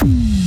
Mm-hmm.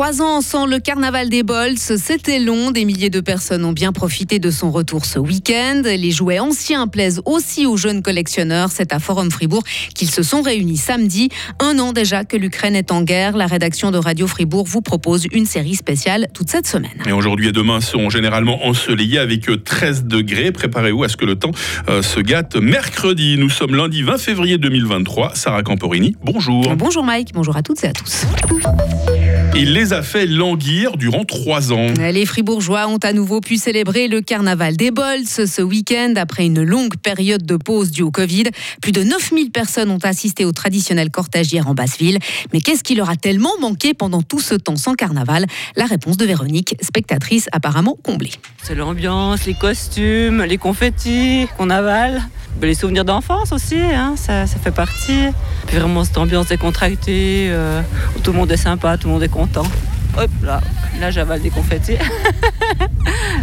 Trois ans sans le carnaval des Bols, c'était long. Des milliers de personnes ont bien profité de son retour ce week-end. Les jouets anciens plaisent aussi aux jeunes collectionneurs. C'est à Forum Fribourg qu'ils se sont réunis samedi. Un an déjà que l'Ukraine est en guerre. La rédaction de Radio Fribourg vous propose une série spéciale toute cette semaine. Et aujourd'hui et demain seront généralement ensoleillés avec 13 degrés. Préparez-vous à ce que le temps euh, se gâte mercredi. Nous sommes lundi 20 février 2023. Sarah Camporini, bonjour. Bonjour Mike, bonjour à toutes et à tous. Il les a fait languir durant trois ans. Les Fribourgeois ont à nouveau pu célébrer le carnaval des Bols ce week-end après une longue période de pause due au Covid. Plus de 9000 personnes ont assisté au traditionnel cortège hier en Basse-Ville. Mais qu'est-ce qui leur a tellement manqué pendant tout ce temps sans carnaval? La réponse de Véronique, spectatrice apparemment comblée. C'est l'ambiance, les costumes, les confettis qu'on avale. Les souvenirs d'enfance aussi, hein, ça, fait partie. Puis vraiment cette ambiance décontractée, euh, où tout le monde est sympa, tout le monde est content. Hop là, là j'avale des confettis.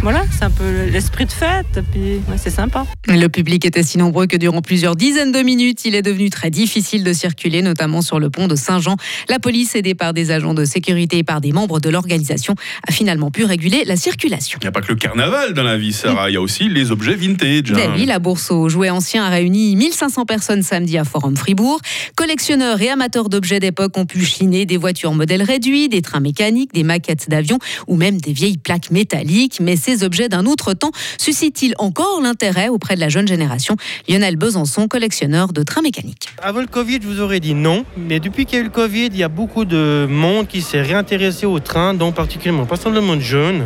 voilà, c'est un peu l'esprit de fête, puis c'est sympa. Le public était si nombreux que durant plusieurs dizaines de minutes, il est devenu très difficile de circuler, notamment sur le pont de Saint-Jean. La police, aidée par des agents de sécurité et par des membres de l'organisation, a finalement pu réguler la circulation. Il n'y a pas que le carnaval dans la vie, Sarah, il y a aussi les objets vintage. Hein. Oui, la bourse aux jouets anciens a réuni 1500 personnes samedi à Forum Fribourg. Collectionneurs et amateurs d'objets d'époque ont pu chiner des voitures modèles réduits, des trains mécaniques, des maquettes d'avions ou même des vieilles plaques métalliques. Mais ces objets d'un autre temps suscitent-ils encore l'intérêt auprès de la jeune génération? Lionel Besançon, collectionneur de trains mécaniques. Avant le Covid, je vous aurais dit non, mais depuis qu'il y a eu le Covid, il y a beaucoup de monde qui s'est réintéressé aux trains, dont particulièrement pas seulement de jeunes.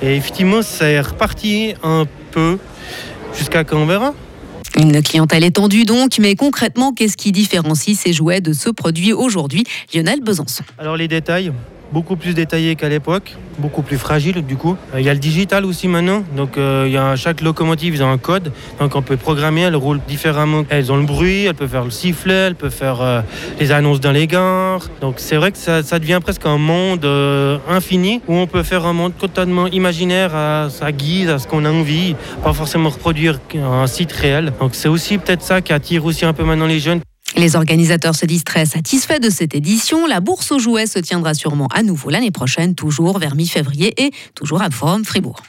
Et effectivement, c'est reparti un peu jusqu'à quand on verra. Une clientèle étendue donc, mais concrètement, qu'est-ce qui différencie ces jouets de ce produit aujourd'hui? Lionel Besançon. Alors les détails, beaucoup plus détaillé qu'à l'époque, beaucoup plus fragile du coup. Euh, il y a le digital aussi maintenant, donc euh, y a chaque locomotive ils ont un code, donc on peut programmer, elle roule différemment. Elles ont le bruit, elle peut faire le sifflet, elle peut faire euh, les annonces dans les gares. Donc c'est vrai que ça, devient presque un monde infini où on peut faire un monde totalement imaginaire à sa guise, à ce qu'on a envie, pas forcément reproduire un site réel. Donc c'est aussi peut-être ça qui attire aussi un peu maintenant les jeunes. Les organisateurs se disent très satisfaits de cette édition. La bourse aux jouets se tiendra sûrement à nouveau l'année prochaine, toujours vers mi-février et toujours à Forum Fribourg.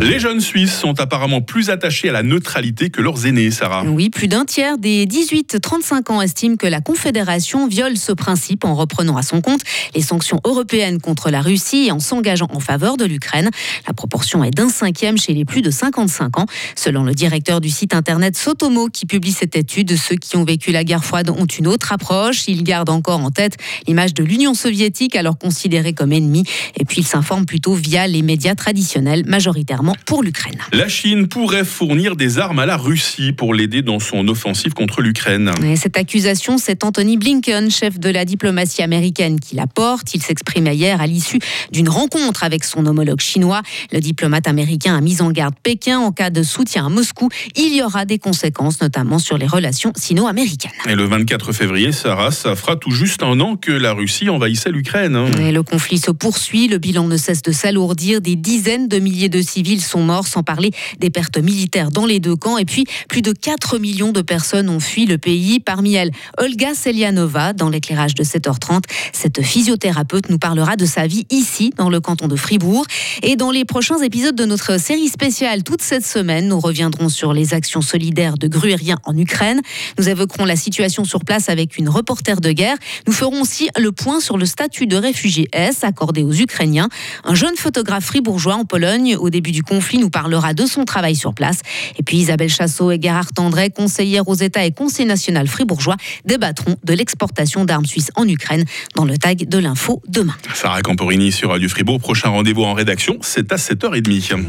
Les jeunes Suisses sont apparemment plus attachés à la neutralité que leurs aînés, Sarah. Oui, plus d'un tiers des 18-35 ans estiment que la Confédération viole ce principe en reprenant à son compte les sanctions européennes contre la Russie et en s'engageant en faveur de l'Ukraine. La proportion est d'un cinquième chez les plus de 55 ans. Selon le directeur du site internet Sotomo qui publie cette étude, ceux qui ont vécu la guerre froide ont une autre approche. Ils gardent encore en tête l'image de l'Union soviétique alors considérée comme ennemie. Et puis ils s'informent plutôt via les médias traditionnels, majoritairement pour l'Ukraine. La Chine pourrait fournir des armes à la Russie pour l'aider dans son offensive contre l'Ukraine. Cette accusation, c'est Anthony Blinken, chef de la diplomatie américaine, qui la porte. Il s'exprime hier à l'issue d'une rencontre avec son homologue chinois. Le diplomate américain a mis en garde Pékin en cas de soutien à Moscou. Il y aura des conséquences, notamment sur les relations sino-américaines. Et le 24 février, Sarah, ça fera tout juste un an que la Russie envahissait l'Ukraine. Le conflit se poursuit. Le bilan ne cesse de s'alourdir. Des dizaines de milliers de civils sont morts, sans parler des pertes militaires dans les deux camps. Et puis, plus de 4 millions de personnes ont fui le pays. Parmi elles, Olga Selianova, dans l'éclairage de 7h30. Cette physiothérapeute nous parlera de sa vie ici, dans le canton de Fribourg. Et dans les prochains épisodes de notre série spéciale, toute cette semaine, nous reviendrons sur les actions solidaires de gruériens en Ukraine. Nous évoquerons la situation sur place avec une reporter de guerre. Nous ferons aussi le point sur le statut de réfugié S accordé aux Ukrainiens. Un jeune photographe fribourgeois en Pologne, au début du conflit nous parlera de son travail sur place. Et puis Isabelle Chassot et Gerhard André, conseillère aux États et conseil national fribourgeois, débattront de l'exportation d'armes suisses en Ukraine dans le tag de l'info demain. Sarah Camporini sur Radio Fribourg. Prochain rendez-vous en rédaction, c'est à 7h30.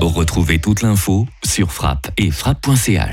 Retrouvez toute l'info sur frappe et frappe.ch.